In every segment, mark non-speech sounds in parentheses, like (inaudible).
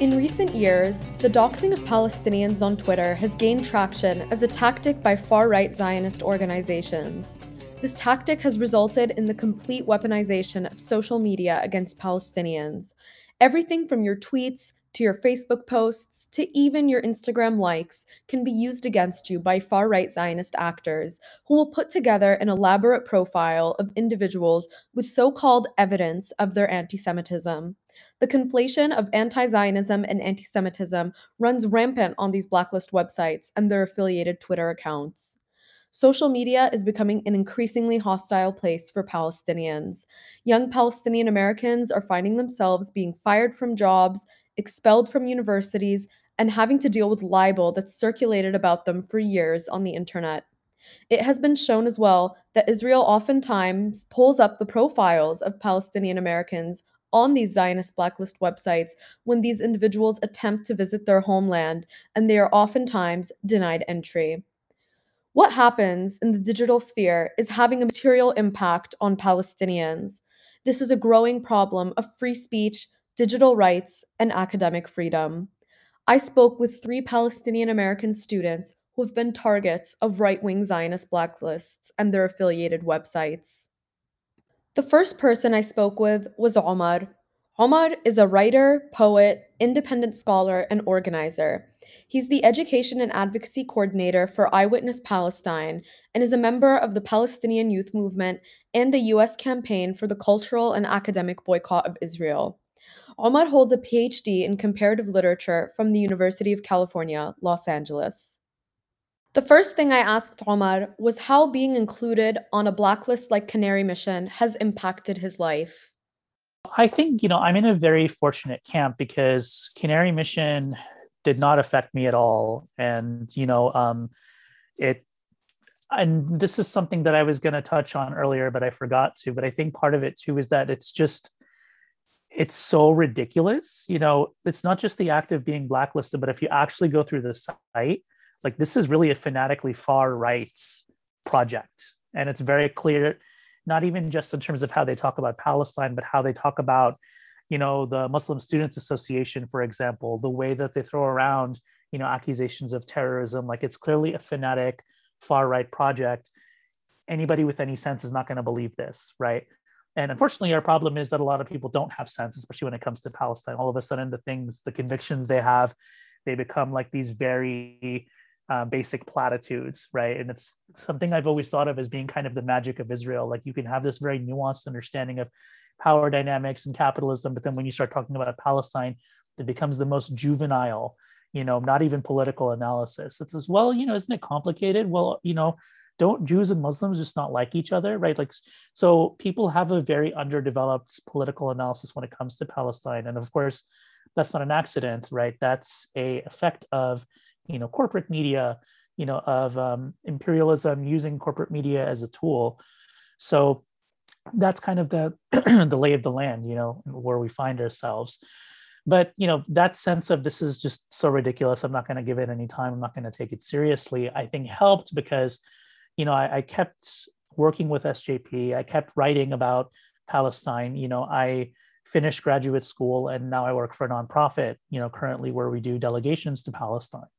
In recent years, the doxing of Palestinians on Twitter has gained traction as a tactic by far right Zionist organizations. This tactic has resulted in the complete weaponization of social media against Palestinians. Everything from your tweets to your Facebook posts to even your Instagram likes can be used against you by far right Zionist actors who will put together an elaborate profile of individuals with so called evidence of their anti Semitism. The conflation of anti Zionism and anti Semitism runs rampant on these blacklist websites and their affiliated Twitter accounts. Social media is becoming an increasingly hostile place for Palestinians. Young Palestinian Americans are finding themselves being fired from jobs, expelled from universities, and having to deal with libel that's circulated about them for years on the internet. It has been shown as well that Israel oftentimes pulls up the profiles of Palestinian Americans on these Zionist blacklist websites when these individuals attempt to visit their homeland, and they are oftentimes denied entry. What happens in the digital sphere is having a material impact on Palestinians. This is a growing problem of free speech, digital rights, and academic freedom. I spoke with three Palestinian American students who have been targets of right wing Zionist blacklists and their affiliated websites. The first person I spoke with was Omar. Omar is a writer, poet, independent scholar, and organizer. He's the education and advocacy coordinator for Eyewitness Palestine and is a member of the Palestinian Youth Movement and the U.S. campaign for the cultural and academic boycott of Israel. Omar holds a PhD in comparative literature from the University of California, Los Angeles. The first thing I asked Omar was how being included on a blacklist like Canary Mission has impacted his life. I think, you know, I'm in a very fortunate camp because Canary Mission did not affect me at all. And, you know, um, it, and this is something that I was going to touch on earlier, but I forgot to. But I think part of it too is that it's just, it's so ridiculous. You know, it's not just the act of being blacklisted, but if you actually go through the site, like this is really a fanatically far right project. And it's very clear not even just in terms of how they talk about palestine but how they talk about you know the muslim students association for example the way that they throw around you know accusations of terrorism. Like it's clearly a fanatic far right project. Anybody with any sense is not going to believe this right and unfortunately our problem is that a lot of people don't have sense especially when it comes to palestine all of a sudden the things the convictions they have they become like these very uh, basic platitudes, right? And it's something I've always thought of as being kind of the magic of Israel. Like you can have this very nuanced understanding of power dynamics and capitalism, but then when you start talking about Palestine, it becomes the most juvenile, you know, not even political analysis. It's as well, you know, isn't it complicated? Well, you know, don't Jews and Muslims just not like each other, right? Like, so people have a very underdeveloped political analysis when it comes to Palestine, and of course, that's not an accident, right? That's a effect of you know corporate media you know of um, imperialism using corporate media as a tool. So that's kind of the (clears throat) the lay of the land you know where we find ourselves. But you know that sense of this is just so ridiculous. I'm not going to give it any time. I'm not going to take it seriously i think helped because you know I, I kept working with sjp i kept writing about palestine. You know i finished graduate school and now i work for a nonprofit you know currently where we do delegations to palestine.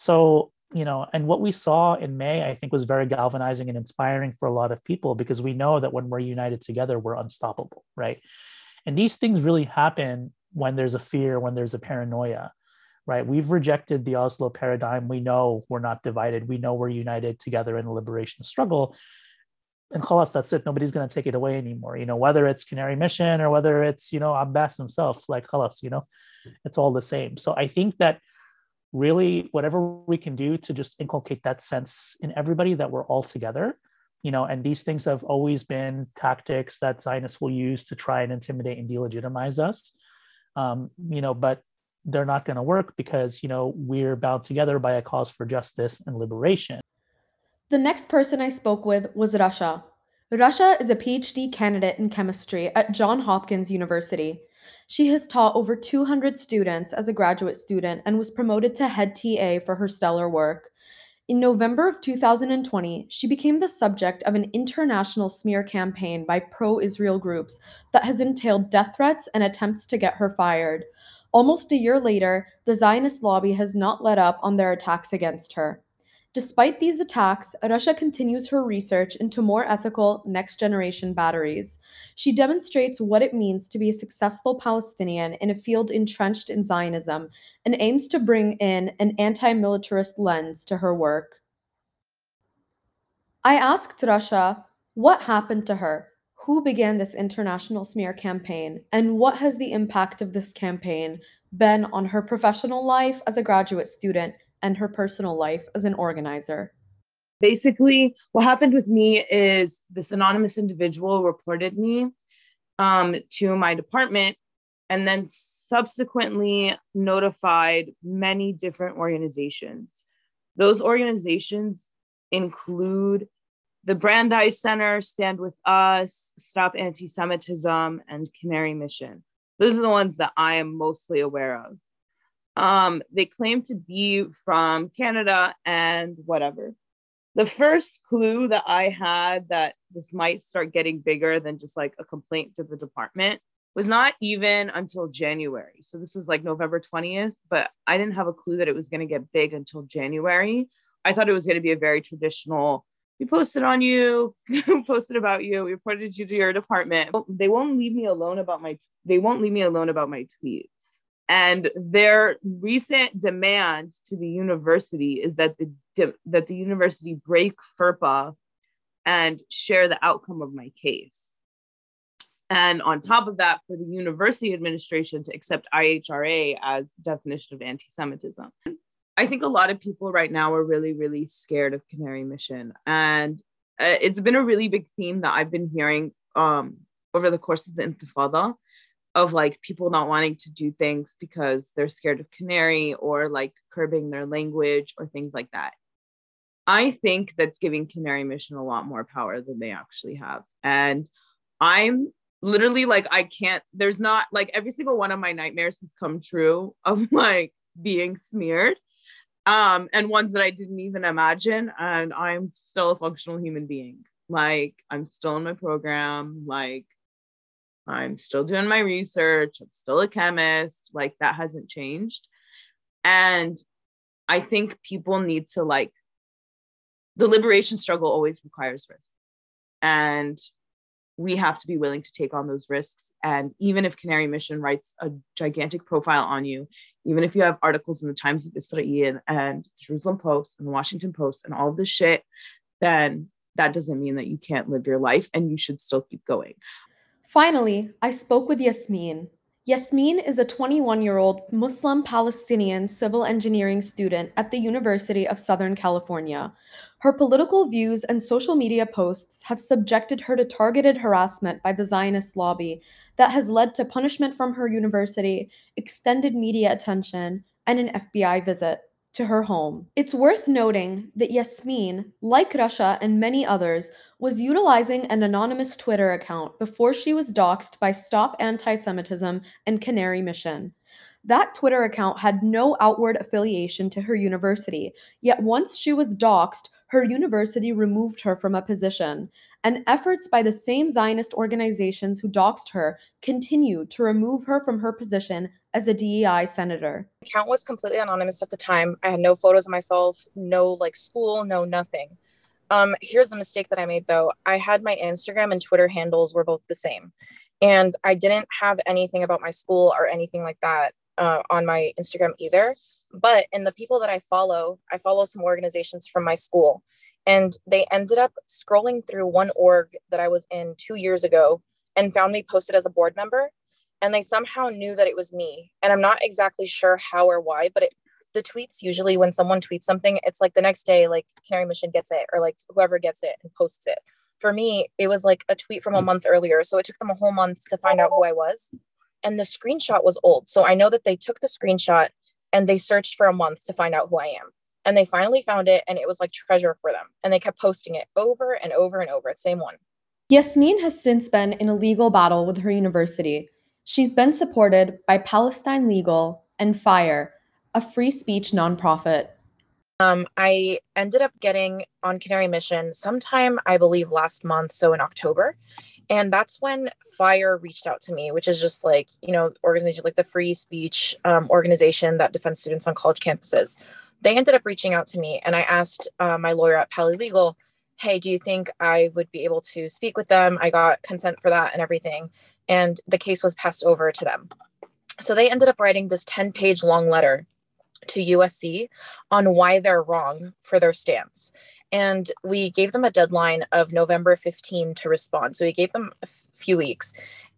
So, you know, and what we saw in May, I think, was very galvanizing and inspiring for a lot of people because we know that when we're united together, we're unstoppable, right? And these things really happen when there's a fear, when there's a paranoia, right? We've rejected the Oslo paradigm. We know we're not divided. We know we're united together in the liberation struggle. And khalas, that's it. Nobody's going to take it away anymore. You know, whether it's Canary Mission or whether it's, you know, Abbas himself, like khalas, you know, it's all the same. So I think that really whatever we can do to just inculcate that sense in everybody that we're all together you know and these things have always been tactics that zionists will use to try and intimidate and delegitimize us um, you know but they're not going to work because you know we're bound together by a cause for justice and liberation the next person i spoke with was rasha rasha is a phd candidate in chemistry at john hopkins university she has taught over 200 students as a graduate student and was promoted to head TA for her stellar work. In November of 2020, she became the subject of an international smear campaign by pro Israel groups that has entailed death threats and attempts to get her fired. Almost a year later, the Zionist lobby has not let up on their attacks against her. Despite these attacks, Rasha continues her research into more ethical next generation batteries. She demonstrates what it means to be a successful Palestinian in a field entrenched in Zionism and aims to bring in an anti militarist lens to her work. I asked Rasha what happened to her, who began this international smear campaign, and what has the impact of this campaign been on her professional life as a graduate student and her personal life as an organizer. Basically, what happened with me is this anonymous individual reported me um, to my department and then subsequently notified many different organizations. Those organizations include the Brandeis Center, Stand With Us, Stop Anti Semitism, and Canary Mission. Those are the ones that I am mostly aware of. Um, they claim to be from Canada and whatever. The first clue that I had that this might start getting bigger than just like a complaint to the department was not even until January. So this was like November 20th, but I didn't have a clue that it was going to get big until January. I thought it was going to be a very traditional we posted on you, (laughs) posted about you, we reported you to your department. Oh, they won't leave me alone about my they won't leave me alone about my tweets. And their recent demand to the university is that the that the university break FERPA and share the outcome of my case. And on top of that, for the university administration to accept IHRA as definition of anti-Semitism. I think a lot of people right now are really, really scared of Canary Mission. And uh, it's been a really big theme that I've been hearing um, over the course of the Intifada of like people not wanting to do things because they're scared of canary or like curbing their language or things like that. I think that's giving Canary Mission a lot more power than they actually have. And I'm literally like, I can't, there's not like every single one of my nightmares has come true of (laughs) like being smeared. Um, and ones that I didn't even imagine. And I'm still a functional human being. Like I'm still in my program. Like I'm still doing my research. I'm still a chemist. Like that hasn't changed. And I think people need to like, the liberation struggle always requires risk. And we have to be willing to take on those risks. And even if Canary Mission writes a gigantic profile on you, even if you have articles in the Times of Israel and Jerusalem Post and the Washington Post and all of this shit, then that doesn't mean that you can't live your life and you should still keep going. Finally, I spoke with Yasmeen. Yasmeen is a 21 year old Muslim Palestinian civil engineering student at the University of Southern California. Her political views and social media posts have subjected her to targeted harassment by the Zionist lobby that has led to punishment from her university, extended media attention, and an FBI visit to her home. It's worth noting that Yasmeen, like Rasha and many others, was utilizing an anonymous Twitter account before she was doxxed by Stop Anti Semitism and Canary Mission. That Twitter account had no outward affiliation to her university, yet once she was doxxed, her university removed her from a position, and efforts by the same Zionist organizations who doxed her continued to remove her from her position as a DEI senator. The account was completely anonymous at the time. I had no photos of myself, no like school, no nothing. Um, here's the mistake that I made though. I had my Instagram and Twitter handles were both the same. And I didn't have anything about my school or anything like that uh, on my Instagram either. But in the people that I follow, I follow some organizations from my school. And they ended up scrolling through one org that I was in two years ago and found me posted as a board member. And they somehow knew that it was me. And I'm not exactly sure how or why, but it, the tweets usually when someone tweets something, it's like the next day, like Canary Mission gets it or like whoever gets it and posts it. For me, it was like a tweet from a month earlier. So it took them a whole month to find out who I was and the screenshot was old. So I know that they took the screenshot and they searched for a month to find out who I am. And they finally found it and it was like treasure for them. And they kept posting it over and over and over, same one. Yasmeen has since been in a legal battle with her university. She's been supported by Palestine Legal and FIRE, a free speech nonprofit. Um, I ended up getting on Canary Mission sometime, I believe, last month, so in October. And that's when FIRE reached out to me, which is just like, you know, organization like the free speech um, organization that defends students on college campuses. They ended up reaching out to me and I asked uh, my lawyer at Pali Legal, hey, do you think I would be able to speak with them? I got consent for that and everything. And the case was passed over to them. So they ended up writing this 10 page long letter to USC on why they're wrong for their stance. And we gave them a deadline of November 15 to respond. So we gave them a f- few weeks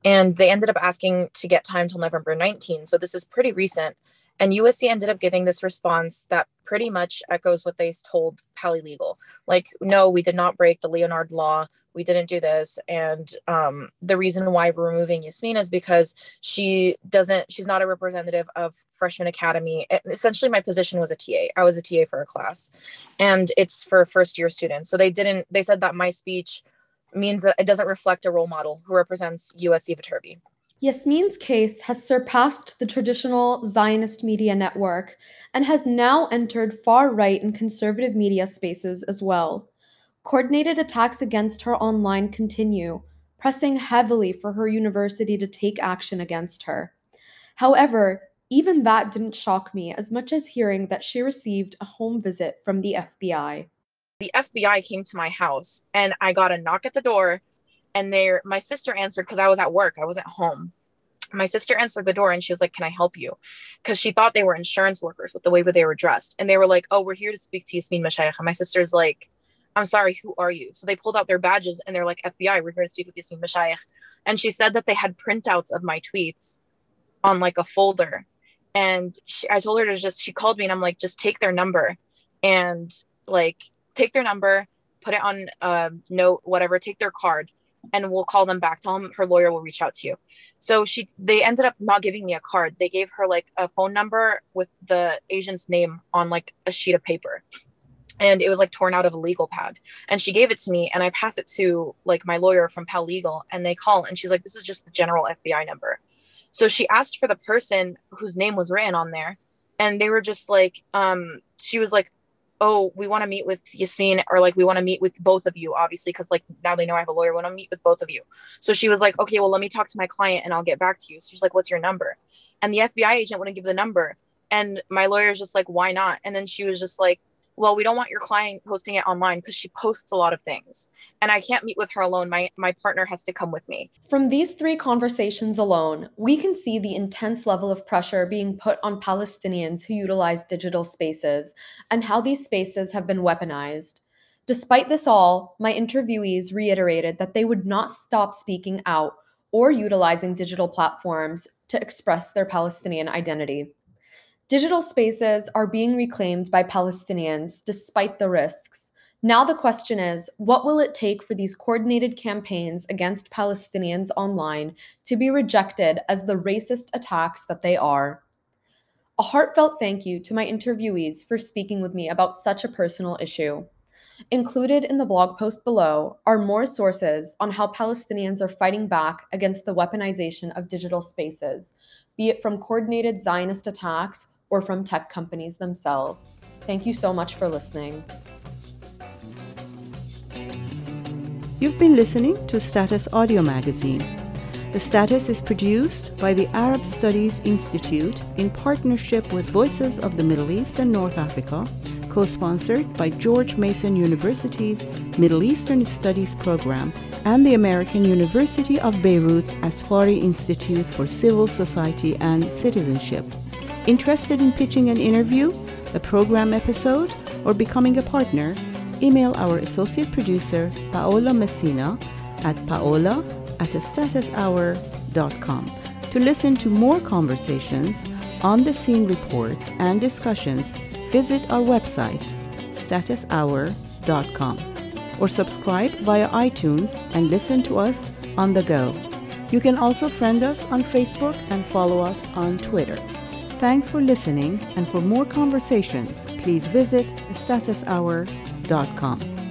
and they ended up asking to get time till November 19. So this is pretty recent. And USC ended up giving this response that pretty much echoes what they told Legal. Like, no, we did not break the Leonard law. We didn't do this. And um, the reason why we're removing Yasmeen is because she doesn't, she's not a representative of Freshman Academy. And Essentially, my position was a TA. I was a TA for a class, and it's for first year students. So they didn't, they said that my speech means that it doesn't reflect a role model who represents USC Viterbi. Yasmeen's case has surpassed the traditional Zionist media network and has now entered far right and conservative media spaces as well. Coordinated attacks against her online continue, pressing heavily for her university to take action against her. However, even that didn't shock me as much as hearing that she received a home visit from the FBI. The FBI came to my house and I got a knock at the door and there my sister answered because i was at work i wasn't home. My sister answered the door and she was like can i help you? Because she thought they were insurance workers with the way that they were dressed. And they were like oh we're here to speak to yasmeen mashayekh and my sister's like i'm sorry who are you? So they pulled out their badges and they're like fbi we're here to speak with yasmeen mashayekh and she said that they had printouts of my tweets on like a folder. And she, i told her to just she called me and i'm like just take their number and like take their number put it on a note whatever take their card and we'll call them back. Tell them her lawyer will reach out to you. So she they ended up not giving me a card. They gave her like a phone number with the agent's name on like a sheet of paper. And it was like torn out of a legal pad. And she gave it to me and I pass it to like my lawyer from Pal Legal and they call and she's like, This is just the general FBI number. So she asked for the person whose name was written on there. And they were just like, um, she was like, oh, we want to meet with Yasmeen or like we want to meet with both of you, obviously, because like now they know I have a lawyer. We want to meet with both of you. So she was like, okay, well, let me talk to my client and I'll get back to you. So she's like, what's your number? And the FBI agent wouldn't give the number. And my lawyer's just like, why not? And then she was just like, well, we don't want your client posting it online because she posts a lot of things. And I can't meet with her alone. My my partner has to come with me. From these three conversations alone, we can see the intense level of pressure being put on Palestinians who utilize digital spaces and how these spaces have been weaponized. Despite this all, my interviewees reiterated that they would not stop speaking out or utilizing digital platforms to express their Palestinian identity. Digital spaces are being reclaimed by Palestinians despite the risks. Now, the question is what will it take for these coordinated campaigns against Palestinians online to be rejected as the racist attacks that they are? A heartfelt thank you to my interviewees for speaking with me about such a personal issue. Included in the blog post below are more sources on how Palestinians are fighting back against the weaponization of digital spaces, be it from coordinated Zionist attacks or from tech companies themselves. Thank you so much for listening. You've been listening to Status Audio Magazine. The Status is produced by the Arab Studies Institute in partnership with Voices of the Middle East and North Africa, co sponsored by George Mason University's Middle Eastern Studies program and the American University of Beirut's Asfari Institute for Civil Society and Citizenship. Interested in pitching an interview, a program episode, or becoming a partner? Email our associate producer, Paola Messina, at paola at statushour.com to listen to more conversations, on the scene reports, and discussions. Visit our website, statushour.com, or subscribe via iTunes and listen to us on the go. You can also friend us on Facebook and follow us on Twitter. Thanks for listening, and for more conversations, please visit statushour.com.